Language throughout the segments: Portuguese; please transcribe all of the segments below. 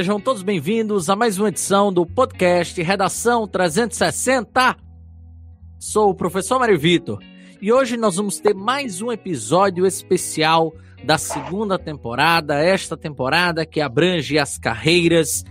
Sejam todos bem-vindos a mais uma edição do podcast Redação 360. Sou o professor Mário Vitor e hoje nós vamos ter mais um episódio especial da segunda temporada, esta temporada que abrange as carreiras,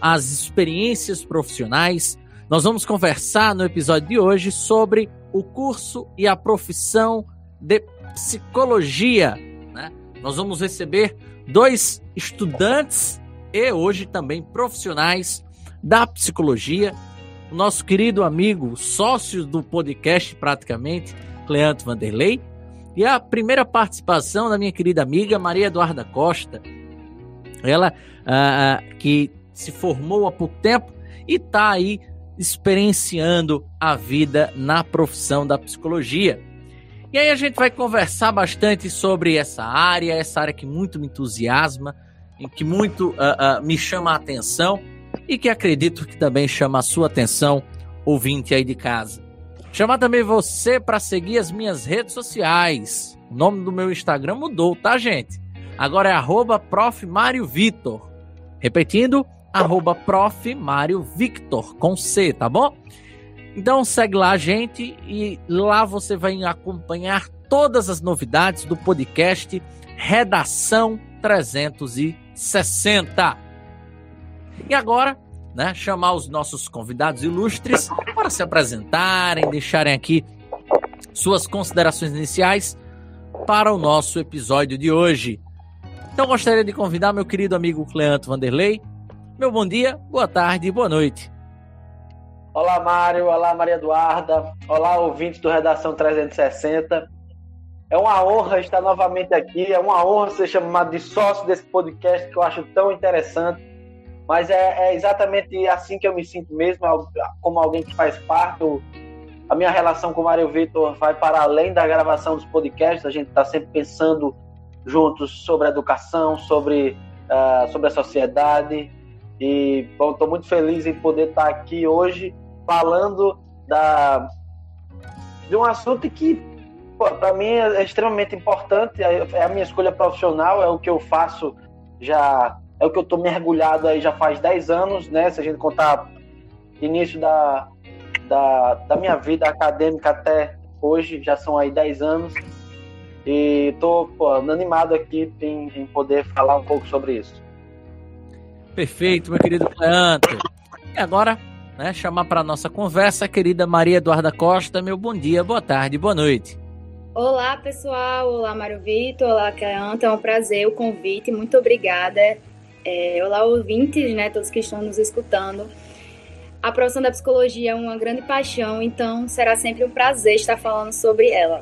as experiências profissionais. Nós vamos conversar no episódio de hoje sobre o curso e a profissão de psicologia. Né? Nós vamos receber dois estudantes e hoje também profissionais da psicologia. O nosso querido amigo, sócio do podcast praticamente, Cleanto Vanderlei. E a primeira participação da minha querida amiga Maria Eduarda Costa, ela ah, ah que se formou há pouco tempo e está aí experienciando a vida na profissão da psicologia. E aí a gente vai conversar bastante sobre essa área, essa área que muito me entusiasma, em que muito uh, uh, me chama a atenção e que acredito que também chama a sua atenção, ouvinte aí de casa. Chamar também você para seguir as minhas redes sociais. O nome do meu Instagram mudou, tá, gente? Agora é arroba Prof. Mário Vitor. Repetindo, arroba Prof. Mário Victor, com C, tá bom? Então segue lá gente e lá você vai acompanhar todas as novidades do podcast Redação 360. E agora, né, chamar os nossos convidados ilustres para se apresentarem, deixarem aqui suas considerações iniciais para o nosso episódio de hoje. Então gostaria de convidar meu querido amigo Cleanto Vanderlei. Meu bom dia, boa tarde e boa noite. Olá, Mário. Olá, Maria Eduarda. Olá, ouvintes do Redação 360. É uma honra estar novamente aqui. É uma honra ser chamado de sócio desse podcast que eu acho tão interessante. Mas é, é exatamente assim que eu me sinto mesmo, como alguém que faz parte. A minha relação com o Mário Vitor vai para além da gravação dos podcasts. A gente está sempre pensando juntos sobre a educação, sobre, uh, sobre a sociedade. E estou muito feliz em poder estar aqui hoje falando da, de um assunto que, para mim, é extremamente importante. É, é a minha escolha profissional, é o que eu faço já. É o que eu estou mergulhado aí já faz 10 anos, né? Se a gente contar início da, da, da minha vida acadêmica até hoje, já são aí 10 anos. E estou animado aqui em, em, poder falar um pouco sobre isso. Perfeito, meu querido Cleanto. E agora né, chamar para nossa conversa a querida Maria Eduarda Costa. Meu bom dia, boa tarde, boa noite. Olá, pessoal. Olá, Mário Vitor. Olá, Cleanta. É um prazer o convite. Muito obrigada. É, olá, ouvintes, né, todos que estão nos escutando. A profissão da psicologia é uma grande paixão, então será sempre um prazer estar falando sobre ela.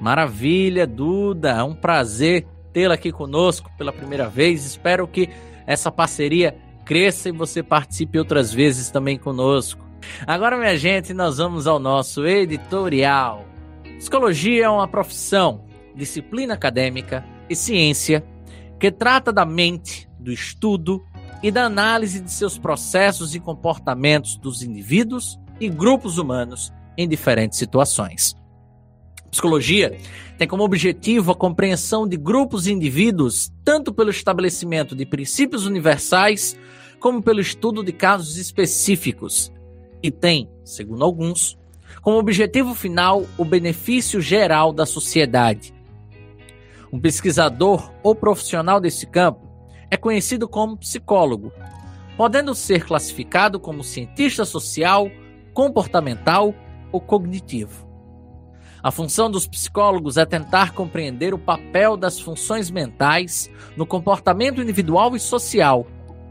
Maravilha, Duda. É um prazer tê-la aqui conosco pela primeira vez. Espero que essa parceria cresça e você participe outras vezes também conosco. Agora, minha gente, nós vamos ao nosso editorial. Psicologia é uma profissão, disciplina acadêmica e ciência que trata da mente, do estudo e da análise de seus processos e comportamentos dos indivíduos e grupos humanos em diferentes situações. Psicologia tem como objetivo a compreensão de grupos e indivíduos tanto pelo estabelecimento de princípios universais como pelo estudo de casos específicos, e tem, segundo alguns, como objetivo final o benefício geral da sociedade. Um pesquisador ou profissional desse campo é conhecido como psicólogo, podendo ser classificado como cientista social, comportamental ou cognitivo. A função dos psicólogos é tentar compreender o papel das funções mentais no comportamento individual e social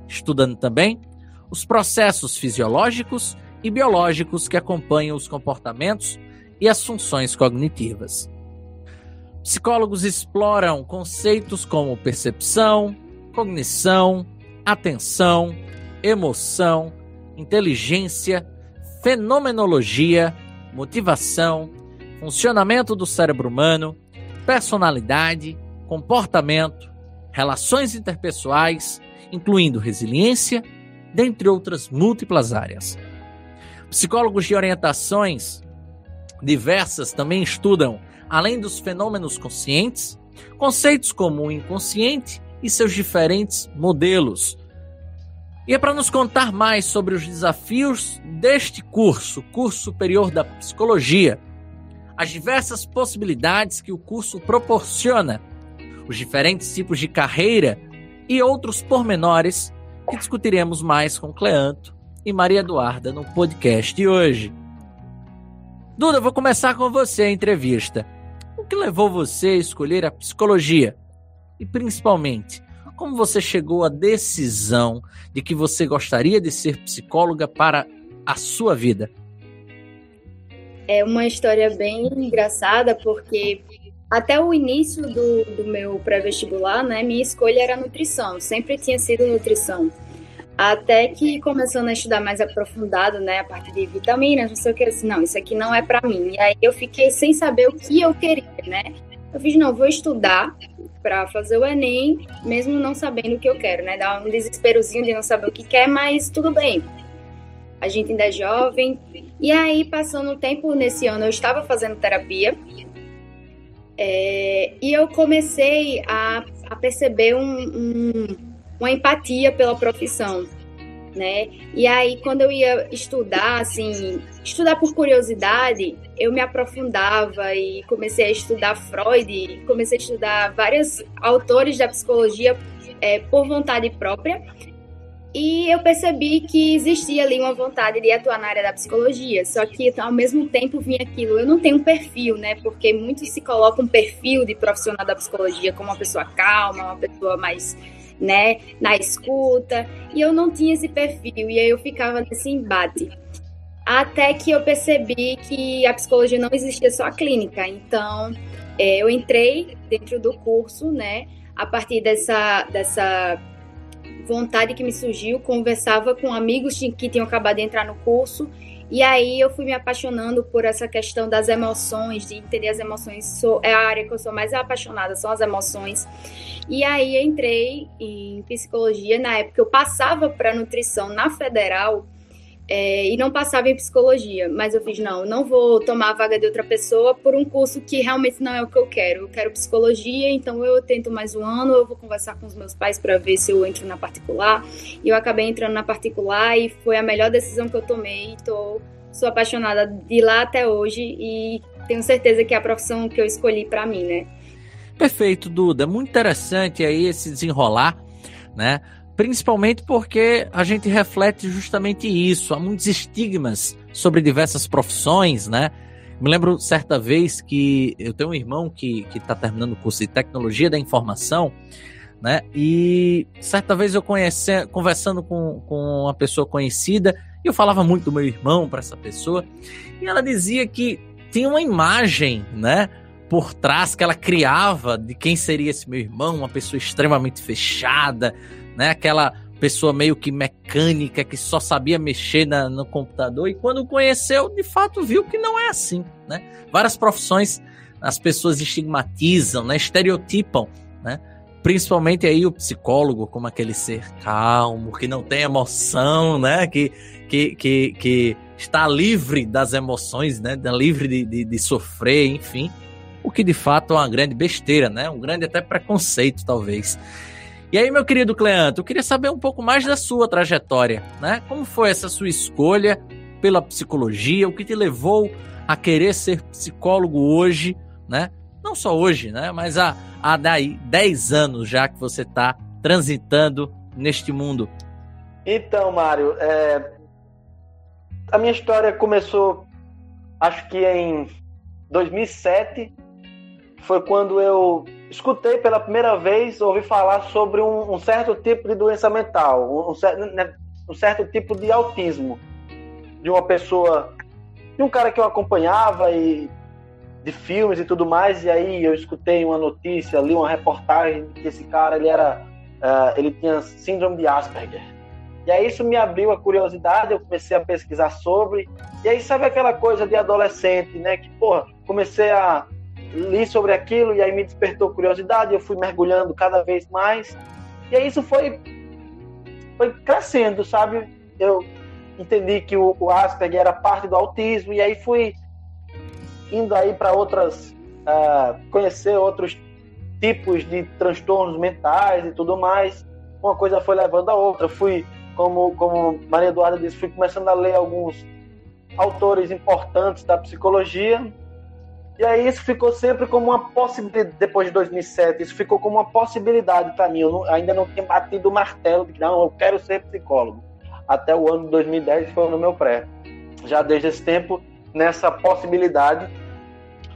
estudando também os processos fisiológicos e biológicos que acompanham os comportamentos e as funções cognitivas. Psicólogos exploram conceitos como percepção, cognição, atenção, emoção, inteligência, fenomenologia, motivação, funcionamento do cérebro humano, personalidade, comportamento, relações interpessoais, incluindo resiliência, dentre outras múltiplas áreas. Psicólogos de orientações diversas também estudam, além dos fenômenos conscientes, conceitos como o inconsciente e seus diferentes modelos. E é para nos contar mais sobre os desafios deste curso, curso superior da psicologia, as diversas possibilidades que o curso proporciona, os diferentes tipos de carreira e outros pormenores que discutiremos mais com Cleanto e Maria Eduarda no podcast de hoje. Duda, vou começar com você a entrevista. O que levou você a escolher a psicologia? E principalmente, como você chegou à decisão de que você gostaria de ser psicóloga para a sua vida? É uma história bem engraçada, porque até o início do, do meu pré-vestibular, né, minha escolha era nutrição, sempre tinha sido nutrição. Até que começando a estudar mais aprofundado, né, a parte de vitaminas, não sei o que, assim, não, isso aqui não é para mim. E aí eu fiquei sem saber o que eu queria, né? Eu fiz, não, vou estudar para fazer o Enem, mesmo não sabendo o que eu quero, né? Dá um desesperozinho de não saber o que quer, mas tudo bem. A gente ainda é jovem. E aí, passando o tempo nesse ano, eu estava fazendo terapia. É, e eu comecei a, a perceber um, um, uma empatia pela profissão né? E aí, quando eu ia estudar, assim, estudar por curiosidade, eu me aprofundava e comecei a estudar Freud, comecei a estudar vários autores da psicologia é, por vontade própria. E eu percebi que existia ali uma vontade de atuar na área da psicologia, só que ao mesmo tempo vinha aquilo, eu não tenho um perfil, né? Porque muito se coloca um perfil de profissional da psicologia como uma pessoa calma, uma pessoa mais né, na escuta, e eu não tinha esse perfil, e aí eu ficava nesse embate. Até que eu percebi que a psicologia não existia só a clínica, então é, eu entrei dentro do curso, né, a partir dessa, dessa vontade que me surgiu, conversava com amigos que tinham acabado de entrar no curso, e aí eu fui me apaixonando por essa questão das emoções, de entender as emoções. Sou, é a área que eu sou mais apaixonada, são as emoções. E aí entrei em psicologia. Na época eu passava para nutrição na federal é, e não passava em psicologia. Mas eu fiz, não, não vou tomar a vaga de outra pessoa por um curso que realmente não é o que eu quero. Eu quero psicologia, então eu tento mais um ano, eu vou conversar com os meus pais para ver se eu entro na particular. E eu acabei entrando na particular e foi a melhor decisão que eu tomei. Tô, sou apaixonada de lá até hoje e tenho certeza que é a profissão que eu escolhi para mim, né? Perfeito, Duda. Muito interessante aí esse desenrolar, né? Principalmente porque a gente reflete justamente isso. Há muitos estigmas sobre diversas profissões, né? Me lembro certa vez que eu tenho um irmão que está terminando o curso de tecnologia da informação, né? E certa vez eu conheci, conversando com, com uma pessoa conhecida, eu falava muito do meu irmão para essa pessoa, e ela dizia que tinha uma imagem, né? Por trás que ela criava de quem seria esse meu irmão, uma pessoa extremamente fechada, né? Aquela pessoa meio que mecânica que só sabia mexer na, no computador e quando conheceu, de fato viu que não é assim, né? Várias profissões as pessoas estigmatizam, né? Estereotipam, né? Principalmente aí o psicólogo como aquele ser calmo, que não tem emoção, né? Que, que, que, que está livre das emoções, né? Livre de, de, de sofrer, enfim o que de fato é uma grande besteira, né? Um grande até preconceito, talvez. E aí, meu querido Cleanto, eu queria saber um pouco mais da sua trajetória, né? Como foi essa sua escolha pela psicologia, o que te levou a querer ser psicólogo hoje, né? Não só hoje, né? Mas há, há daí 10 anos já que você está transitando neste mundo. Então, Mário, é... a minha história começou, acho que em 2007, foi quando eu escutei pela primeira vez, ouvi falar sobre um, um certo tipo de doença mental, um, né, um, certo tipo de autismo de uma pessoa, de um cara que eu acompanhava e de filmes e tudo mais, e aí eu escutei uma notícia, li uma reportagem que esse cara ele era, uh, ele tinha síndrome de Asperger. E aí isso me abriu a curiosidade, eu comecei a pesquisar sobre. E aí sabe aquela coisa de adolescente, né? Que, porra, comecei a li sobre aquilo e aí me despertou curiosidade, eu fui mergulhando cada vez mais. E aí isso foi, foi crescendo, sabe? Eu entendi que o, o Asperger era parte do autismo e aí fui indo aí para outras, uh, conhecer outros tipos de transtornos mentais e tudo mais. Uma coisa foi levando a outra. Fui, como, como Maria Eduarda disse, fui começando a ler alguns autores importantes da psicologia. E aí isso ficou sempre como uma possibilidade, depois de 2007, isso ficou como uma possibilidade para mim. Eu não, ainda não tinha batido o martelo de que não, eu quero ser psicólogo. Até o ano de 2010 foi no meu pré. Já desde esse tempo, nessa possibilidade,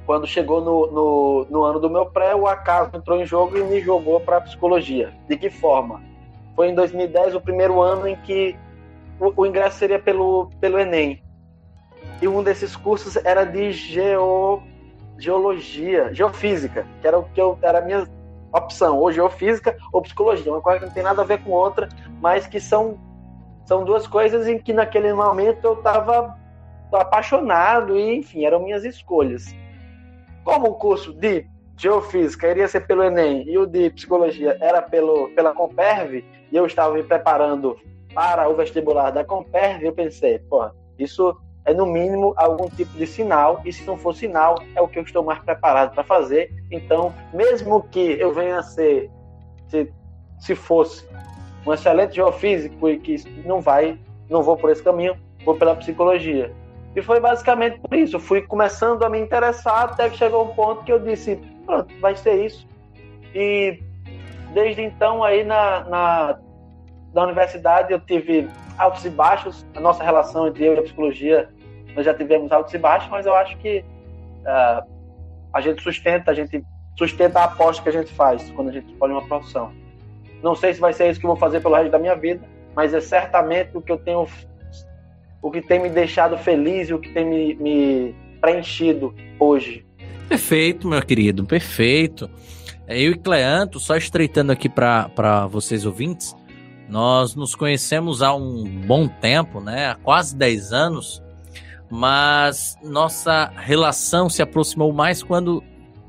quando chegou no, no, no ano do meu pré, o acaso entrou em jogo e me jogou para psicologia. De que forma? Foi em 2010 o primeiro ano em que o, o ingresso seria pelo, pelo Enem e um desses cursos era de geo, geologia, geofísica, que era o que eu, era a minha opção, ou geofísica ou psicologia, uma coisa que não tem nada a ver com outra, mas que são, são duas coisas em que naquele momento eu estava apaixonado e, enfim, eram minhas escolhas. Como o curso de geofísica iria ser pelo Enem e o de psicologia era pelo, pela Comperv, e eu estava me preparando para o vestibular da Comperv, eu pensei, pô, isso é no mínimo algum tipo de sinal, e se não for sinal, é o que eu estou mais preparado para fazer. Então, mesmo que eu venha a ser, se, se fosse um excelente geofísico e que não vai, não vou por esse caminho, vou pela psicologia. E foi basicamente por isso. Fui começando a me interessar até que chegou um ponto que eu disse, pronto, vai ser isso. E desde então aí na, na, na universidade eu tive altos e baixos. A nossa relação entre eu e a psicologia, nós já tivemos altos e baixos, mas eu acho que uh, a gente sustenta, a gente sustenta a aposta que a gente faz quando a gente escolhe uma profissão. Não sei se vai ser isso que eu vou fazer pelo resto da minha vida, mas é certamente o que eu tenho, o que tem me deixado feliz e o que tem me, me preenchido hoje. Perfeito, meu querido, perfeito. É, eu e Cleanto, só estreitando aqui para vocês ouvintes, nós nos conhecemos há um bom tempo, né? Há quase 10 anos, mas nossa relação se aproximou mais quando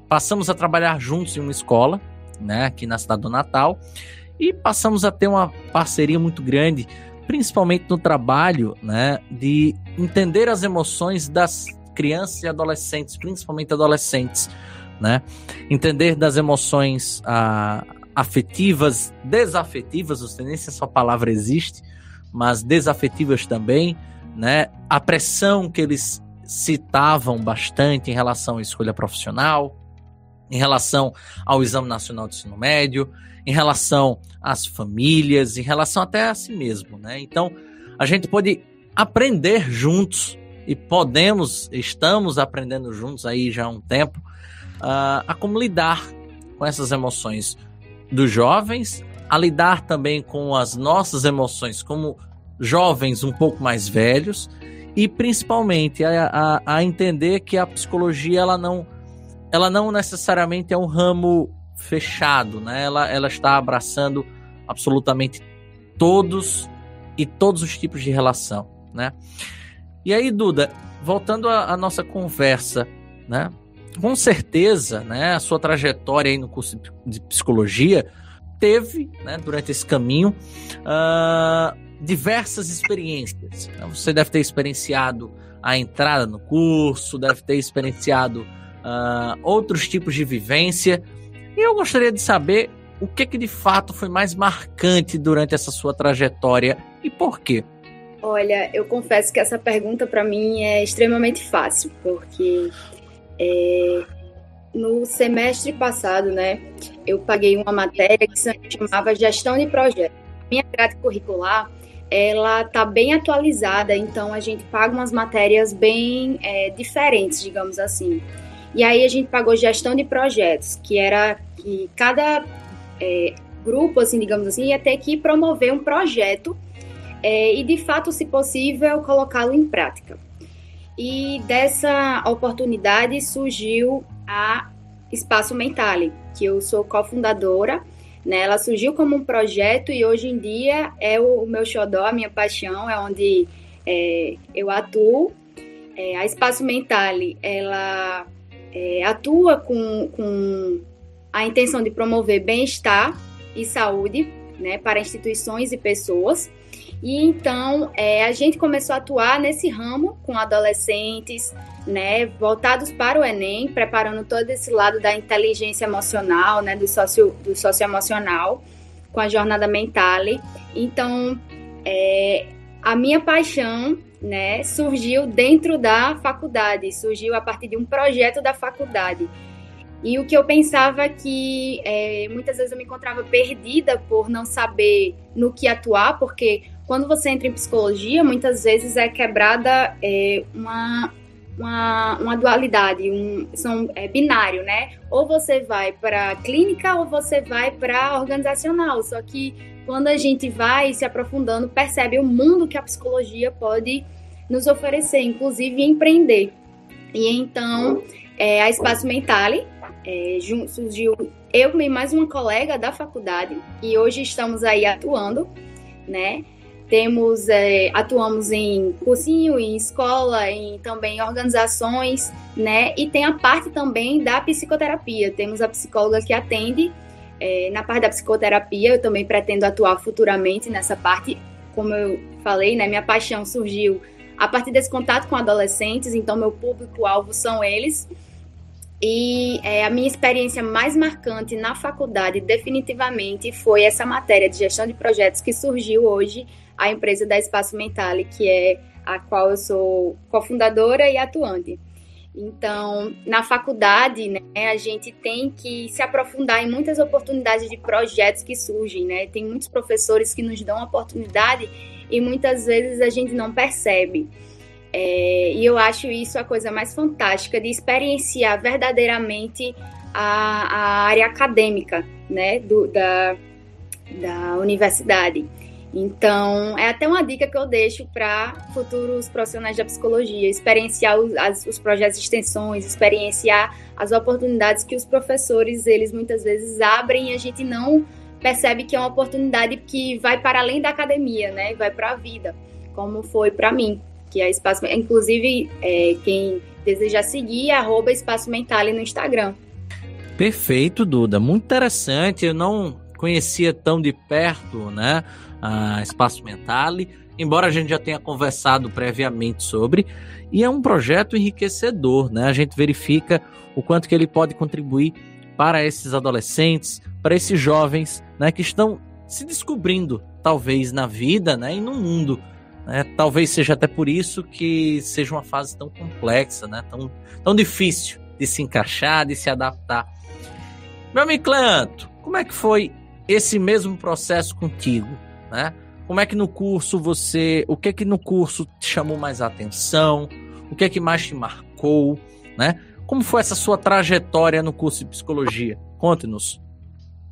passamos a trabalhar juntos em uma escola, né, aqui na cidade do Natal, e passamos a ter uma parceria muito grande, principalmente no trabalho, né, de entender as emoções das crianças e adolescentes, principalmente adolescentes, né? Entender das emoções a afetivas, desafetivas, não sei nem se essa palavra existe, mas desafetivas também, né? A pressão que eles citavam bastante em relação à escolha profissional, em relação ao Exame Nacional de Ensino Médio, em relação às famílias, em relação até a si mesmo, né? Então, a gente pode aprender juntos e podemos, estamos aprendendo juntos aí já há um tempo uh, a como lidar com essas emoções dos jovens, a lidar também com as nossas emoções como jovens um pouco mais velhos e principalmente a, a, a, entender que a psicologia ela não, ela não necessariamente é um ramo fechado, né? Ela, ela está abraçando absolutamente todos e todos os tipos de relação, né? E aí, Duda, voltando à nossa conversa, né? Com certeza, né, a sua trajetória aí no curso de psicologia teve, né, durante esse caminho, uh, diversas experiências. Você deve ter experienciado a entrada no curso, deve ter experienciado uh, outros tipos de vivência. E eu gostaria de saber o que, que de fato foi mais marcante durante essa sua trajetória e por quê. Olha, eu confesso que essa pergunta para mim é extremamente fácil, porque é, no semestre passado, né, eu paguei uma matéria que se chamava Gestão de Projetos. Minha grade curricular, ela tá bem atualizada, então a gente paga umas matérias bem é, diferentes, digamos assim. E aí a gente pagou Gestão de Projetos, que era que cada é, grupo, assim, digamos assim, ia ter que promover um projeto é, e, de fato, se possível, colocá-lo em prática. E dessa oportunidade surgiu a Espaço Mentale, que eu sou cofundadora. Né? Ela surgiu como um projeto e hoje em dia é o, meu xodó, a minha paixão, é onde é, eu atuo. É, a Espaço Mentale, ela é, atua com, com a intenção de promover bem-estar e saúde né, para instituições e pessoas. E então é, a gente começou a atuar nesse ramo com adolescentes, né, voltados para o Enem, preparando todo esse lado da inteligência emocional, né, do, socio, do socioemocional, com a jornada Mentale. Então, é, a minha paixão né, surgiu dentro da faculdade, surgiu a partir de um projeto da faculdade. E o que eu pensava que é, muitas vezes eu me encontrava perdida por não saber no que atuar, porque quando você entra em psicologia, muitas vezes é quebrada é, uma, uma, uma, dualidade, um são, é binário, né? Ou você vai para clínica ou você vai para organizacional. Só que quando a gente vai se aprofundando, percebe o mundo que a psicologia pode nos oferecer, inclusive empreender. E então, é, a Espaço Mentale é, surgiu eu e mais uma colega da faculdade e hoje estamos aí atuando, né? Temos, é, atuamos em cursinho, em escola, em também organizações, né? E tem a parte também da psicoterapia. Temos a psicóloga que atende é, na parte da psicoterapia. Eu também pretendo atuar futuramente nessa parte. Como eu falei, né? Minha paixão surgiu a partir desse contato com adolescentes, então meu público-alvo são eles. E é, a minha experiência mais marcante na faculdade, definitivamente, foi essa matéria de gestão de projetos que surgiu hoje, a empresa da Espaço Mentale, que é a qual eu sou cofundadora e atuante. Então, na faculdade, né, a gente tem que se aprofundar em muitas oportunidades de projetos que surgem, né? Tem muitos professores que nos dão oportunidade e muitas vezes a gente não percebe. É, e eu acho isso a coisa mais fantástica de experienciar verdadeiramente a, a área acadêmica né, do, da, da universidade. Então, é até uma dica que eu deixo para futuros profissionais da psicologia: experienciar os, as, os projetos de extensões, experienciar as oportunidades que os professores, eles muitas vezes abrem e a gente não percebe que é uma oportunidade que vai para além da academia, né? Vai para a vida, como foi para mim que é Espaço Inclusive, é, quem deseja seguir, arroba Espaço Mentale no Instagram. Perfeito, Duda. Muito interessante. Eu não conhecia tão de perto, né, Espaço Mentale, embora a gente já tenha conversado previamente sobre, e é um projeto enriquecedor, né? A gente verifica o quanto que ele pode contribuir para esses adolescentes, para esses jovens, né, que estão se descobrindo, talvez na vida, né, e no mundo. Né? Talvez seja até por isso que seja uma fase tão complexa, né? tão, tão difícil de se encaixar, de se adaptar. Meu amigo Cleanto, como é que foi esse mesmo processo contigo? Né? Como é que no curso você. O que é que no curso te chamou mais a atenção? O que é que mais te marcou? Né? Como foi essa sua trajetória no curso de psicologia? Conte-nos.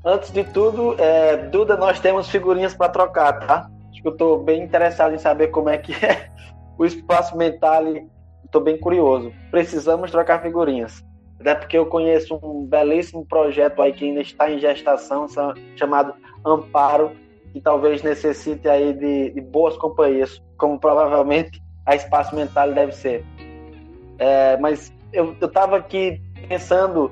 Antes de tudo, é, Duda, nós temos figurinhas para trocar, tá? Acho que eu estou bem interessado em saber como é que é o espaço mental estou bem curioso. Precisamos trocar figurinhas. Até porque eu conheço um belíssimo projeto aí que ainda está em gestação, chamado Amparo, que talvez necessite aí de, de boas companhias, como provavelmente a Espaço Mental deve ser. É, mas eu estava aqui pensando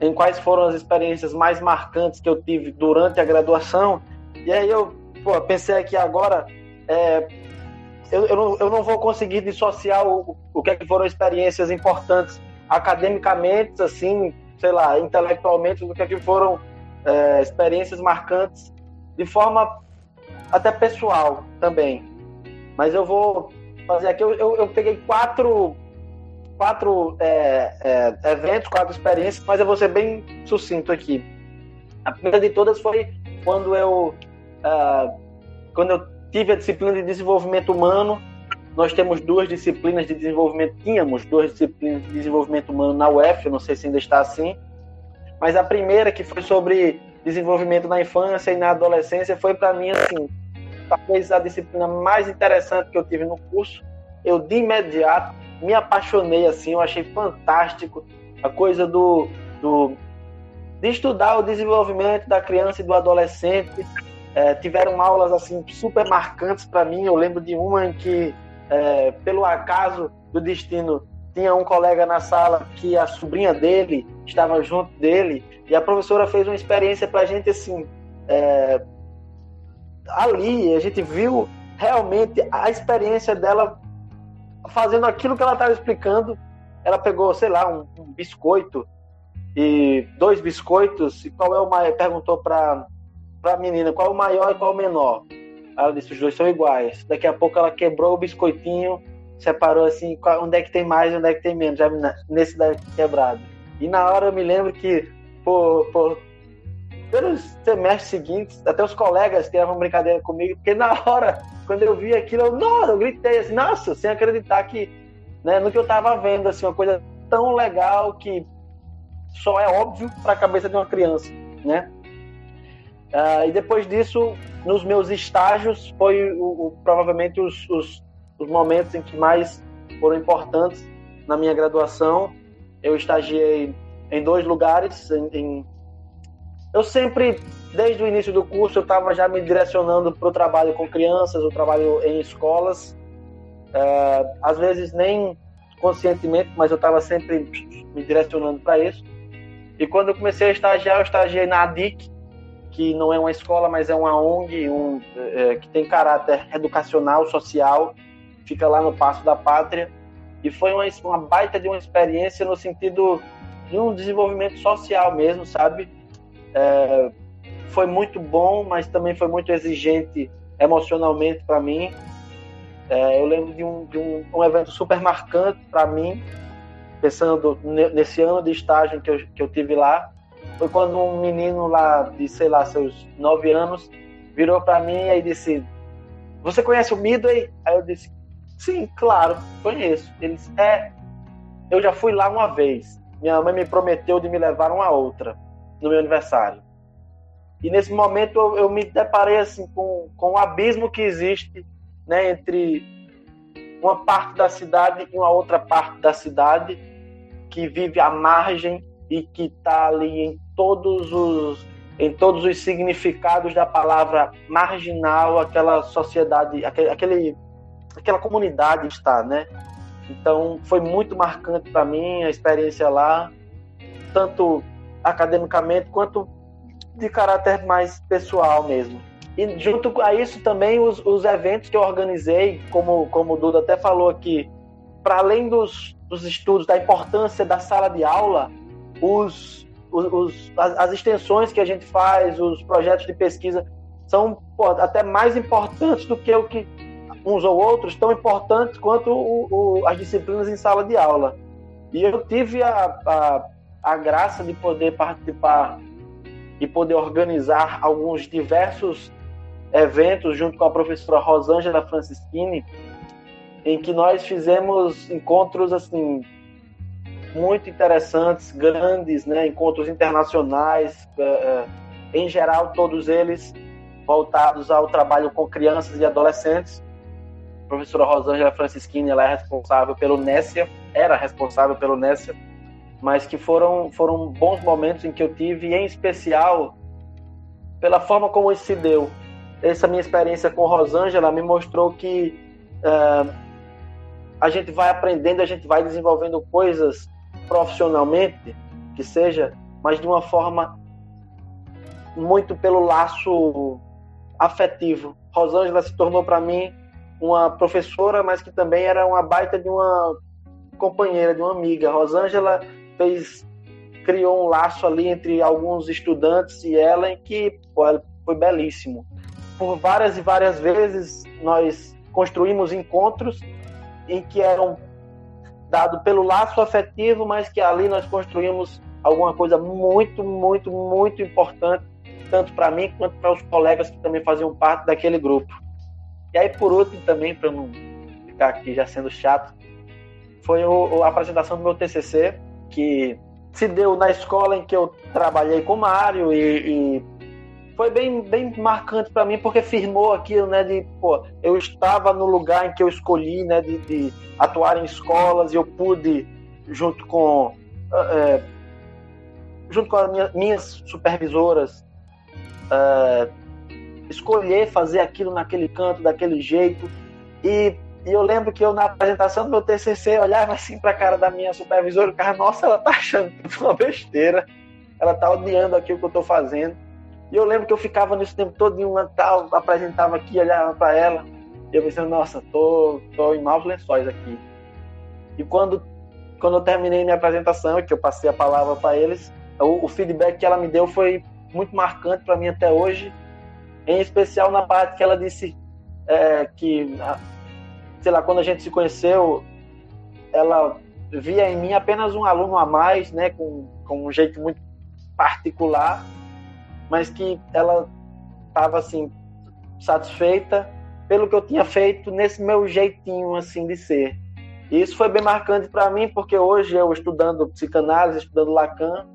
em quais foram as experiências mais marcantes que eu tive durante a graduação, e aí eu pô, pensei aqui agora, é, eu, eu, não, eu não vou conseguir dissociar o, o que, é que foram experiências importantes academicamente, assim, sei lá, intelectualmente, do que, é que foram é, experiências marcantes de forma até pessoal também. Mas eu vou fazer aqui, eu, eu, eu peguei quatro, quatro é, é, eventos, quatro experiências, mas eu vou ser bem sucinto aqui. A primeira de todas foi quando eu uh, quando eu tive a disciplina de desenvolvimento humano, nós temos duas disciplinas de desenvolvimento, tínhamos duas disciplinas de desenvolvimento humano na UF, não sei se ainda está assim, mas a primeira, que foi sobre desenvolvimento na infância e na adolescência, foi para mim, assim, talvez a disciplina mais interessante que eu tive no curso. Eu, de imediato, me apaixonei, assim, eu achei fantástico a coisa do, do de estudar o desenvolvimento da criança e do adolescente, é, tiveram aulas assim super marcantes para mim. Eu lembro de uma em que, é, pelo acaso do destino, tinha um colega na sala que a sobrinha dele estava junto dele e a professora fez uma experiência para a gente assim, é, ali a gente viu realmente a experiência dela fazendo aquilo que ela estava explicando. Ela pegou, sei lá, um, um, biscoito e dois biscoitos e qual é o maior? Perguntou para a menina qual é o maior e qual é o menor. Ela disse os dois são iguais. Daqui a pouco ela quebrou o biscoitinho, separou assim, onde é que tem mais, onde é que tem menos, já nesse daqui quebrado. E na hora eu me lembro que por, por pelos semestres seguintes, até os colegas tiravam brincadeira comigo, porque na hora, quando eu vi aquilo, eu, nossa, eu gritei assim, nossa, sem acreditar que, né, no que eu estava vendo, assim, uma coisa tão legal que só é óbvio para a cabeça de uma criança, né? Uh, e depois disso, nos meus estágios, foi o, o, provavelmente os, os, os, momentos em que mais foram importantes na minha graduação. Eu estagiei em dois lugares, em, em eu sempre, desde o início do curso, eu estava já me direcionando para o trabalho com crianças, o trabalho em escolas. É, às vezes nem conscientemente, mas eu estava sempre me direcionando para isso. E quando eu comecei a estagiar, eu estagiei na ADIC, que não é uma escola, mas é uma ONG um, é, que tem caráter educacional, social, fica lá no Passo da Pátria. E foi uma, uma baita de uma experiência no sentido de um desenvolvimento social mesmo, sabe? É, foi muito bom, mas também foi muito exigente emocionalmente para mim. É, eu lembro de, um, de um, um evento super marcante para mim, pensando nesse ano de estágio que eu, que eu tive lá. Foi quando um menino lá de, sei lá, seus nove anos, virou para mim e disse: Você conhece o Midway? Aí eu disse: Sim, claro, conheço. Ele disse: É, eu já fui lá uma vez. Minha mãe me prometeu de me levar uma outra no meu aniversário. E nesse momento eu, eu me deparei assim com, com o abismo que existe né, entre uma parte da cidade e uma outra parte da cidade que vive à margem e que está ali em todos os em todos os significados da palavra marginal aquela sociedade aquele, aquele aquela comunidade está né então foi muito marcante para mim a experiência lá tanto academicamente quanto de caráter mais pessoal mesmo. E junto a isso também os, os eventos que eu organizei, como, como o Duda até falou aqui, para além dos, dos estudos, da importância da sala de aula, os, os, as, as, extensões que a gente faz, os projetos de pesquisa, são pô, até mais importantes do que o que uns ou outros, tão importantes quanto o, o, as disciplinas em sala de aula. E eu tive a, a a graça de poder participar e poder organizar alguns diversos eventos junto com a professora Rosângela Francischini, em que nós fizemos encontros assim muito interessantes, grandes, né, encontros internacionais, uh, em geral todos eles voltados ao trabalho com crianças e adolescentes. Professora Rosângela Francischini, ela é responsável pelo Nessia, era responsável pelo Nessia mas que foram, foram bons momentos em que eu tive, em especial pela forma como isso se deu. Essa minha experiência com Rosângela me mostrou que uh, a gente vai aprendendo, a gente vai desenvolvendo coisas profissionalmente, que seja, mas de uma forma muito pelo laço afetivo. Rosângela se tornou para mim uma professora, mas que também era uma baita de uma companheira, de uma amiga. Rosângela fez criou um laço ali entre alguns estudantes e ela em que pô, foi belíssimo. Por várias e várias vezes nós construímos encontros em que eram dado pelo laço afetivo, mas que ali nós construímos alguma coisa muito, muito, muito importante, tanto para mim quanto para os colegas que também faziam parte daquele grupo. E aí, por último, também, para não ficar aqui já sendo chato, foi o, a apresentação do meu TCC, que se deu na escola em que eu trabalhei com o Mário e, e foi bem, bem marcante para mim porque firmou aquilo, né, de, pô, eu estava no lugar em que eu escolhi, né, de, de atuar em escolas e eu pude, junto com, é, junto com as minha, minhas supervisoras, é, escolher fazer aquilo naquele canto, daquele jeito e e eu lembro que eu, na apresentação do meu TCC, olhava assim para a cara da minha supervisora e ficava, nossa, ela tá achando tudo uma besteira. Ela tá odiando aquilo que eu tô fazendo. E eu lembro que eu ficava nesse tempo todo em um tal, apresentava aqui, olhava para ela, e eu pensando, nossa, tô, tô em maus lençóis aqui. E quando, quando eu terminei minha apresentação, que eu passei a palavra para eles, o, o, feedback que ela me deu foi muito marcante para mim até hoje, em especial na parte que ela disse é, que, sei lá, quando a gente se conheceu, ela via em mim apenas um aluno a mais, né, com, com um jeito muito particular, mas que ela estava assim satisfeita pelo que eu tinha feito nesse meu jeitinho assim de ser. E isso foi bem marcante para mim porque hoje eu estudando psicanálise, estudando Lacan,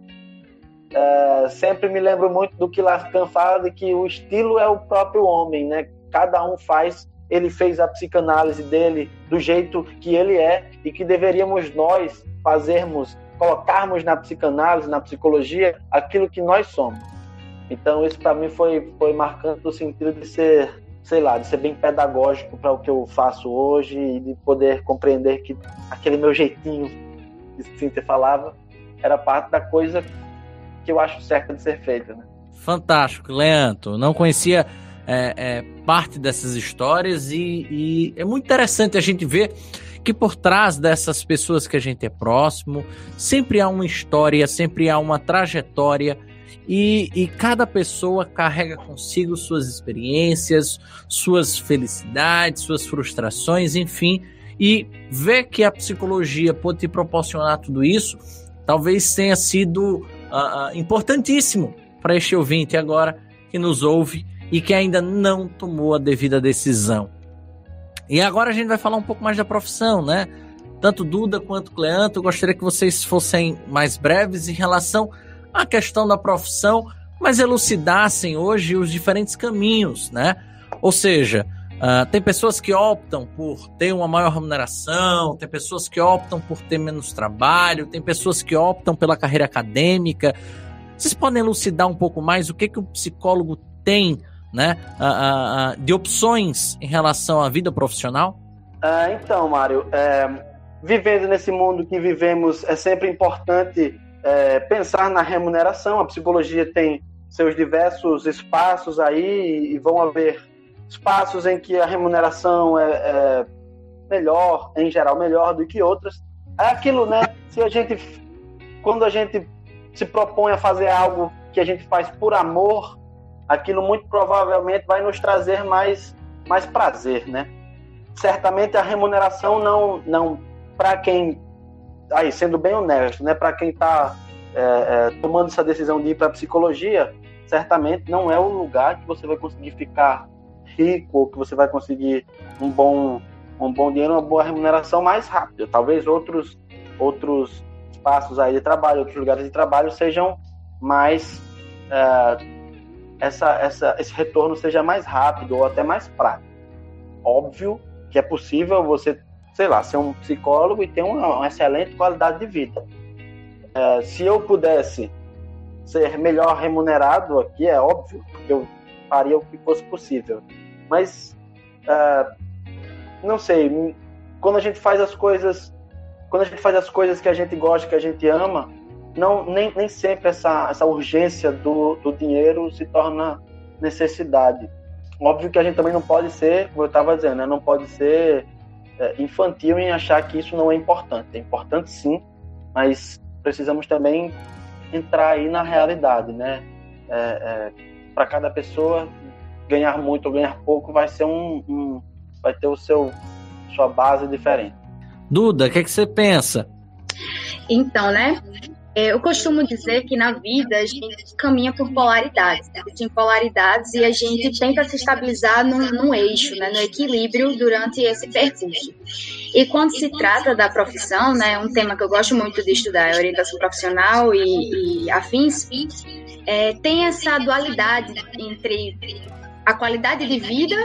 é, sempre me lembro muito do que Lacan fala de que o estilo é o próprio homem, né? Cada um faz, ele fez a psicanálise dele do jeito que ele é e que deveríamos nós fazermos, colocarmos na psicanálise, na psicologia, aquilo que nós somos. Então isso para mim foi foi marcante no sentido de ser, sei lá, de ser bem pedagógico para o que eu faço hoje e de poder compreender que aquele meu jeitinho que Cíntia falava era parte da coisa que eu acho certa de ser feita, né? Fantástico, Leandro. Não conhecia é, é, parte dessas histórias e, e é muito interessante a gente ver que por trás dessas pessoas que a gente é próximo, sempre há uma história, sempre há uma trajetória e, e cada pessoa carrega consigo suas experiências, suas felicidades, suas frustrações, enfim. E ver que a psicologia pode te proporcionar tudo isso, talvez tenha sido uh, importantíssimo para este ouvinte agora que nos ouve e que ainda não tomou a devida decisão. E agora a gente vai falar um pouco mais da profissão, né? Tanto Duda quanto Cleanto, eu gostaria que vocês fossem mais breves em relação a questão da profissão, mas elucidassem hoje os diferentes caminhos, né? Ou seja, uh, tem pessoas que optam por ter uma maior remuneração, tem pessoas que optam por ter menos trabalho, tem pessoas que optam pela carreira acadêmica. Vocês podem elucidar um pouco mais o que, que o psicólogo tem né, uh, uh, de opções em relação à vida profissional? então, Mário, é, vivendo nesse mundo que vivemos, é sempre importante é, pensar na remuneração. A psicologia tem seus diversos espaços aí e vão haver espaços em que a remuneração é, é melhor, em geral melhor do que outras. É aquilo, né? Se a gente, quando a gente se propõe a fazer algo que a gente faz por amor, aquilo muito provavelmente vai nos trazer mais, mais prazer, né? Certamente a remuneração não, não para quem aí, sendo bem honesto, né, para quem está é, é, tomando essa decisão de ir para psicologia, certamente não é o lugar que você vai conseguir ficar rico, que você vai conseguir um bom, um bom dinheiro, uma boa remuneração mais rápido. Talvez outros, outros espaços aí de trabalho, outros lugares de trabalho sejam mais é, essa, essa, esse retorno seja mais rápido ou até mais prático. Óbvio que é possível você sei lá, ser um psicólogo e ter uma, uma excelente qualidade de vida. É, se eu pudesse ser melhor remunerado aqui, é óbvio que eu faria o que fosse possível. Mas, é, não sei, quando a gente faz as coisas, quando a gente faz as coisas que a gente gosta, que a gente ama, não nem, nem sempre essa, essa urgência do, do dinheiro se torna necessidade. Óbvio que a gente também não pode ser, como eu estava dizendo, né, não pode ser é, infantil em achar que isso não é importante. É importante sim, mas precisamos também entrar aí na realidade, né? É, é, Para cada pessoa ganhar muito ou ganhar pouco vai ser um, um, vai ter o seu sua base diferente. Duda, o que, é que você pensa? Então, né? É, eu costumo dizer que na vida a gente caminha por polaridades, existem polaridades e a gente tenta se estabilizar num, num eixo, né, no equilíbrio durante esse percurso. E quando se trata da profissão, né, um tema que eu gosto muito de estudar é orientação profissional e, e afins, é, tem essa dualidade entre a qualidade de vida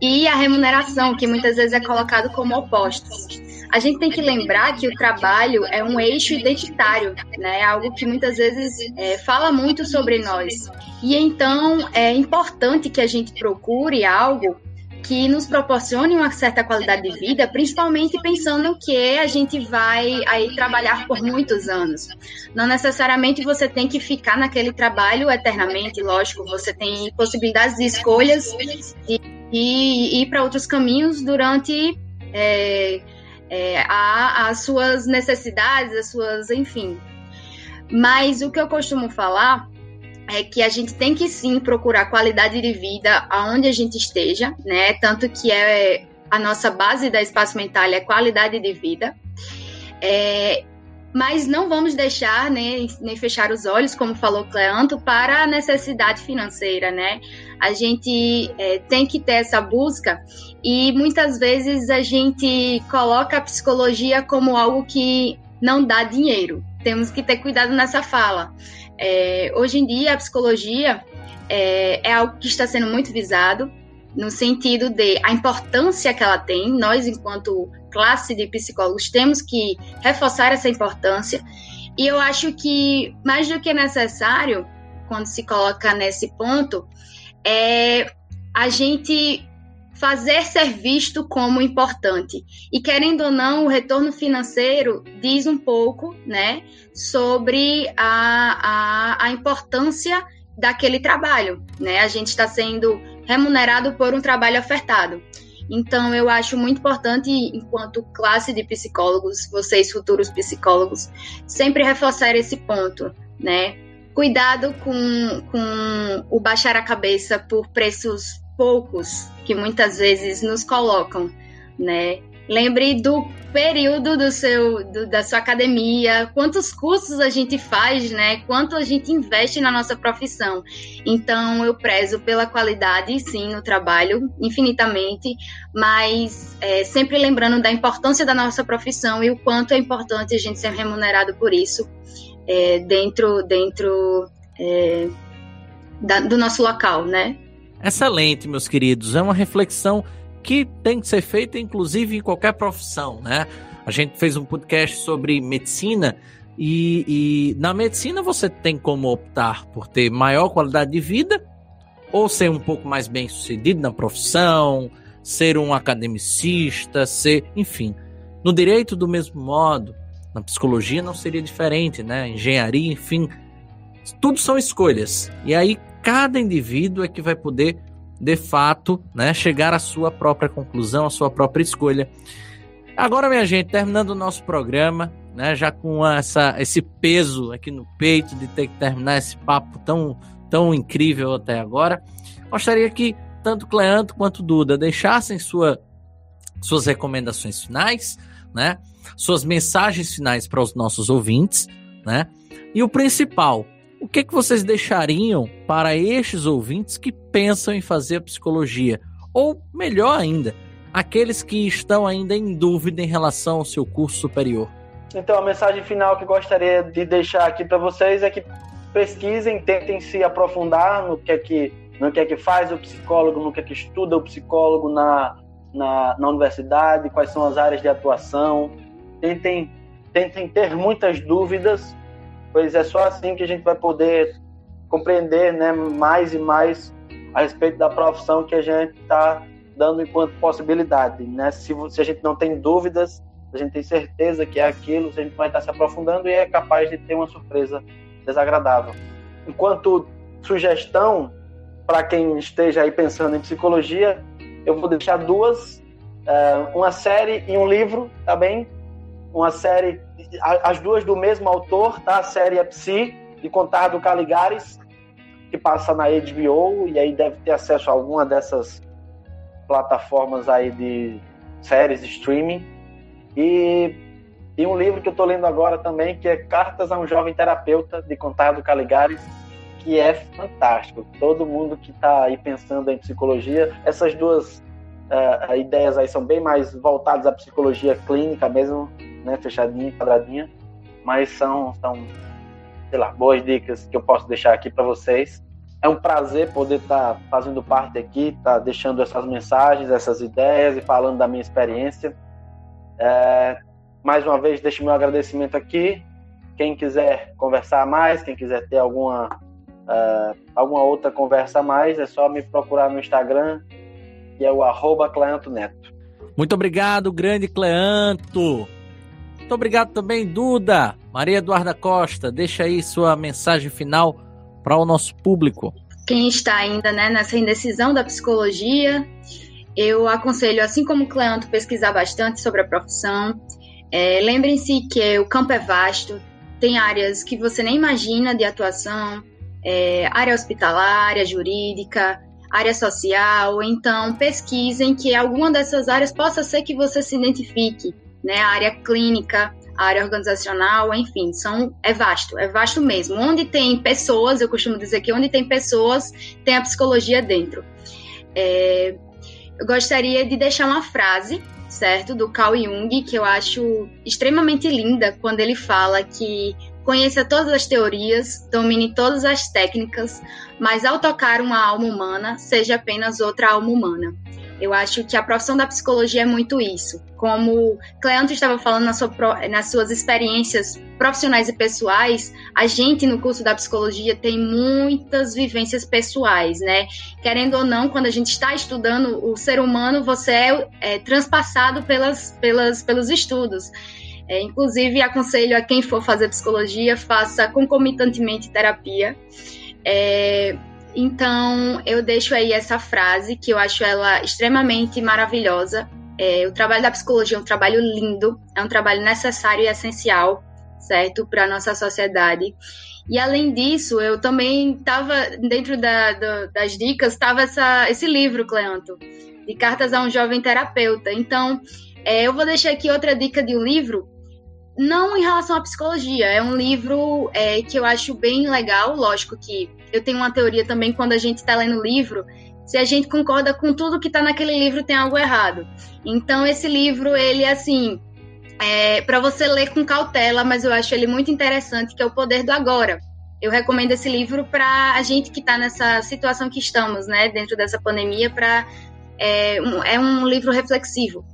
e a remuneração, que muitas vezes é colocado como opostos a gente tem que lembrar que o trabalho é um eixo identitário, né? É algo que muitas vezes é, fala muito sobre nós. E então é importante que a gente procure algo que nos proporcione uma certa qualidade de vida, principalmente pensando que a gente vai aí trabalhar por muitos anos. Não necessariamente você tem que ficar naquele trabalho eternamente, lógico, você tem possibilidades de escolhas de, de ir para outros caminhos durante é, é, a, as suas necessidades, as suas, enfim. Mas o que eu costumo falar é que a gente tem que sim procurar qualidade de vida aonde a gente esteja, né? Tanto que é a nossa base da espaço mental é qualidade de vida. É, mas não vamos deixar nem, nem fechar os olhos, como falou Cleanto, para a necessidade financeira, né? A gente é, tem que ter essa busca e muitas vezes a gente coloca a psicologia como algo que não dá dinheiro. Temos que ter cuidado nessa fala. É, hoje em dia, a psicologia é, é algo que está sendo muito visado, no sentido de a importância que ela tem. Nós, enquanto classe de psicólogos, temos que reforçar essa importância. E eu acho que, mais do que necessário, quando se coloca nesse ponto, é a gente fazer ser visto como importante. E querendo ou não, o retorno financeiro diz um pouco, né, sobre a, a, a importância daquele trabalho, né? A gente está sendo remunerado por um trabalho ofertado. Então, eu acho muito importante, enquanto classe de psicólogos, vocês futuros psicólogos, sempre reforçar esse ponto, né? Cuidado com, com o baixar a cabeça por preços poucos que muitas vezes nos colocam, né? Lembre do período do seu, do, da sua academia, quantos cursos a gente faz, né? Quanto a gente investe na nossa profissão. Então, eu prezo pela qualidade, sim, no trabalho, infinitamente, mas é, sempre lembrando da importância da nossa profissão e o quanto é importante a gente ser remunerado por isso é, dentro, dentro é, da, do nosso local, né? Excelente, meus queridos. É uma reflexão que tem que ser feita, inclusive, em qualquer profissão, né? A gente fez um podcast sobre medicina e, e na medicina você tem como optar por ter maior qualidade de vida ou ser um pouco mais bem sucedido na profissão, ser um academicista, ser, enfim. No direito, do mesmo modo, na psicologia não seria diferente, né? Engenharia, enfim. Tudo são escolhas. E aí cada indivíduo é que vai poder, de fato, né, chegar à sua própria conclusão, à sua própria escolha. Agora, minha gente, terminando o nosso programa, né, já com essa, esse peso aqui no peito de ter que terminar esse papo tão, tão incrível até agora, gostaria que tanto Cleanto quanto Duda deixassem sua, suas recomendações finais, né, suas mensagens finais para os nossos ouvintes, né, e o principal, o que, que vocês deixariam para estes ouvintes que pensam em fazer psicologia? Ou, melhor ainda, aqueles que estão ainda em dúvida em relação ao seu curso superior? Então, a mensagem final que gostaria de deixar aqui para vocês é que pesquisem, tentem se aprofundar no que é que, no que, é que faz o psicólogo, no que é que estuda o psicólogo na, na, na universidade, quais são as áreas de atuação. Tentem, tentem ter muitas dúvidas pois é só assim que a gente vai poder compreender né, mais e mais a respeito da profissão que a gente está dando enquanto possibilidade. Né? Se, se, a gente não tem dúvidas, a gente tem certeza que é aquilo, a gente vai estar se aprofundando e é capaz de ter uma surpresa desagradável. Enquanto sugestão para quem esteja aí pensando em psicologia, eu vou deixar duas, eh, uma série e um livro, tá bem? Uma série as duas do mesmo autor, tá? A série é Psi, de Contardo Caligares, que passa na HBO, e aí deve ter acesso a alguma dessas plataformas aí de séries de streaming. E, e um livro que eu estou lendo agora também, que é Cartas a um Jovem Terapeuta, de Contardo Caligares, que é fantástico. Todo mundo que está aí pensando em psicologia, essas duas uh, ideias aí são bem mais voltadas à psicologia clínica mesmo, né, fechadinha, quadradinha, mas são, são, sei lá, boas dicas que eu posso deixar aqui para vocês. É um prazer poder estar tá fazendo parte aqui, estar tá deixando essas mensagens, essas ideias e falando da minha experiência. É, mais uma vez, deixo meu agradecimento aqui. Quem quiser conversar mais, quem quiser ter alguma, uh, alguma outra conversa a mais, é só me procurar no Instagram, que é o arroba Cleanto Neto. Muito obrigado, grande Cleanto. Muito obrigado também, Duda. Maria Eduarda Costa, deixa aí sua mensagem final para o nosso público. Quem está ainda né, nessa indecisão da psicologia, eu aconselho, assim como o Cleanto, pesquisar bastante sobre a profissão. É, Lembrem-se que o campo é vasto, tem áreas que você nem imagina de atuação, é, área hospitalar, área jurídica, área social. Então, pesquisem que alguma dessas áreas possa ser que você se identifique, né? A área clínica, a área organizacional, enfim, são, é vasto, é vasto mesmo. Onde tem pessoas, eu costumo dizer que onde tem pessoas, tem a psicologia dentro. É, eu gostaria de deixar uma frase, certo, do Carl Jung, que eu acho extremamente linda, quando ele fala que conheça todas as teorias, domine todas as técnicas, mas ao tocar uma alma humana, seja apenas outra alma humana. Eu acho que a profissão da psicologia é muito isso. Como Cleanto estava falando na sua, nas suas experiências profissionais e pessoais, a gente no curso da psicologia tem muitas vivências pessoais, né? Querendo ou não, quando a gente está estudando o ser humano, você é, é transpassado pelas, pelas, pelos estudos. É, inclusive, aconselho a quem for fazer psicologia, faça concomitantemente terapia. É, então, eu deixo aí essa frase, que eu acho ela extremamente maravilhosa. É, o trabalho da psicologia é um trabalho lindo, é um trabalho necessário e essencial, certo, para a nossa sociedade. E além disso, eu também estava, dentro da, das dicas, estava esse livro, Cleanto, de Cartas a um Jovem Terapeuta. Então, é, eu vou deixar aqui outra dica de um livro não em relação à psicologia, é um livro é, que eu acho bem legal. Lógico que eu tenho uma teoria também quando a gente está lendo livro, se a gente concorda com tudo que está naquele livro, tem algo errado. Então, esse livro, ele, assim, é para você ler com cautela, mas eu acho ele muito interessante, que é O Poder do Agora. Eu recomendo esse livro para a gente que está nessa situação que estamos, né, dentro dessa pandemia, para é, um, é um livro reflexivo.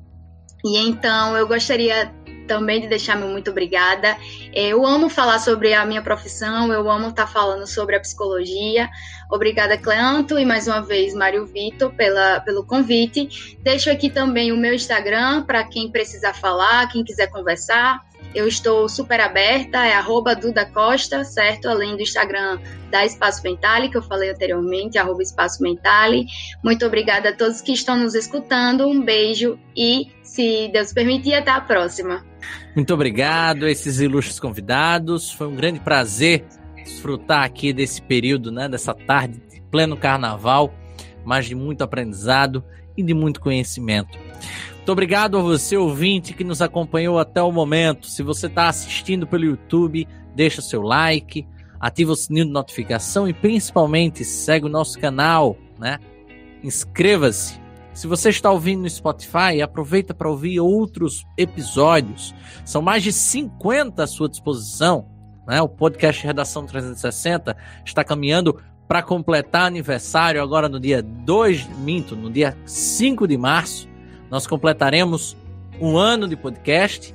E então eu gostaria também de deixar meu muito obrigada. É, eu amo falar sobre a minha profissão, eu amo estar falando sobre a psicologia. Obrigada, Cleanto, e mais uma vez, Mário Vitor, pela, pelo convite. Deixo aqui também o meu Instagram para quem precisar falar, quem quiser conversar. Eu estou super aberta, é arroba Duda Costa, certo? Além do Instagram da Espaço Mentale, que eu falei anteriormente, arroba Espaço Mentale. Muito obrigada a todos que estão nos escutando. Um beijo e, se Deus permitir, até a próxima. Muito obrigado a esses ilustres convidados. Foi um grande prazer desfrutar aqui desse período, né, dessa tarde de pleno carnaval, mas de muito aprendizado e de muito conhecimento. Muito obrigado a você, ouvinte, que nos acompanhou até o momento. Se você está assistindo pelo YouTube, deixa o seu like, ativa o sininho de notificação e principalmente segue o nosso canal, né? Inscreva-se. Se você está ouvindo no Spotify, aproveita para ouvir outros episódios. São mais de 50 à sua disposição. Né? O podcast Redação 360 está caminhando para completar aniversário agora no dia 2, minto, no dia 5 de março nós completaremos um ano de podcast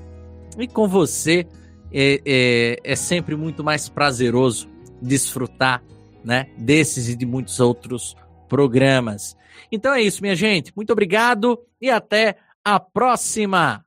e com você é, é, é sempre muito mais prazeroso desfrutar né, desses e de muitos outros programas. Então é isso, minha gente. Muito obrigado e até a próxima!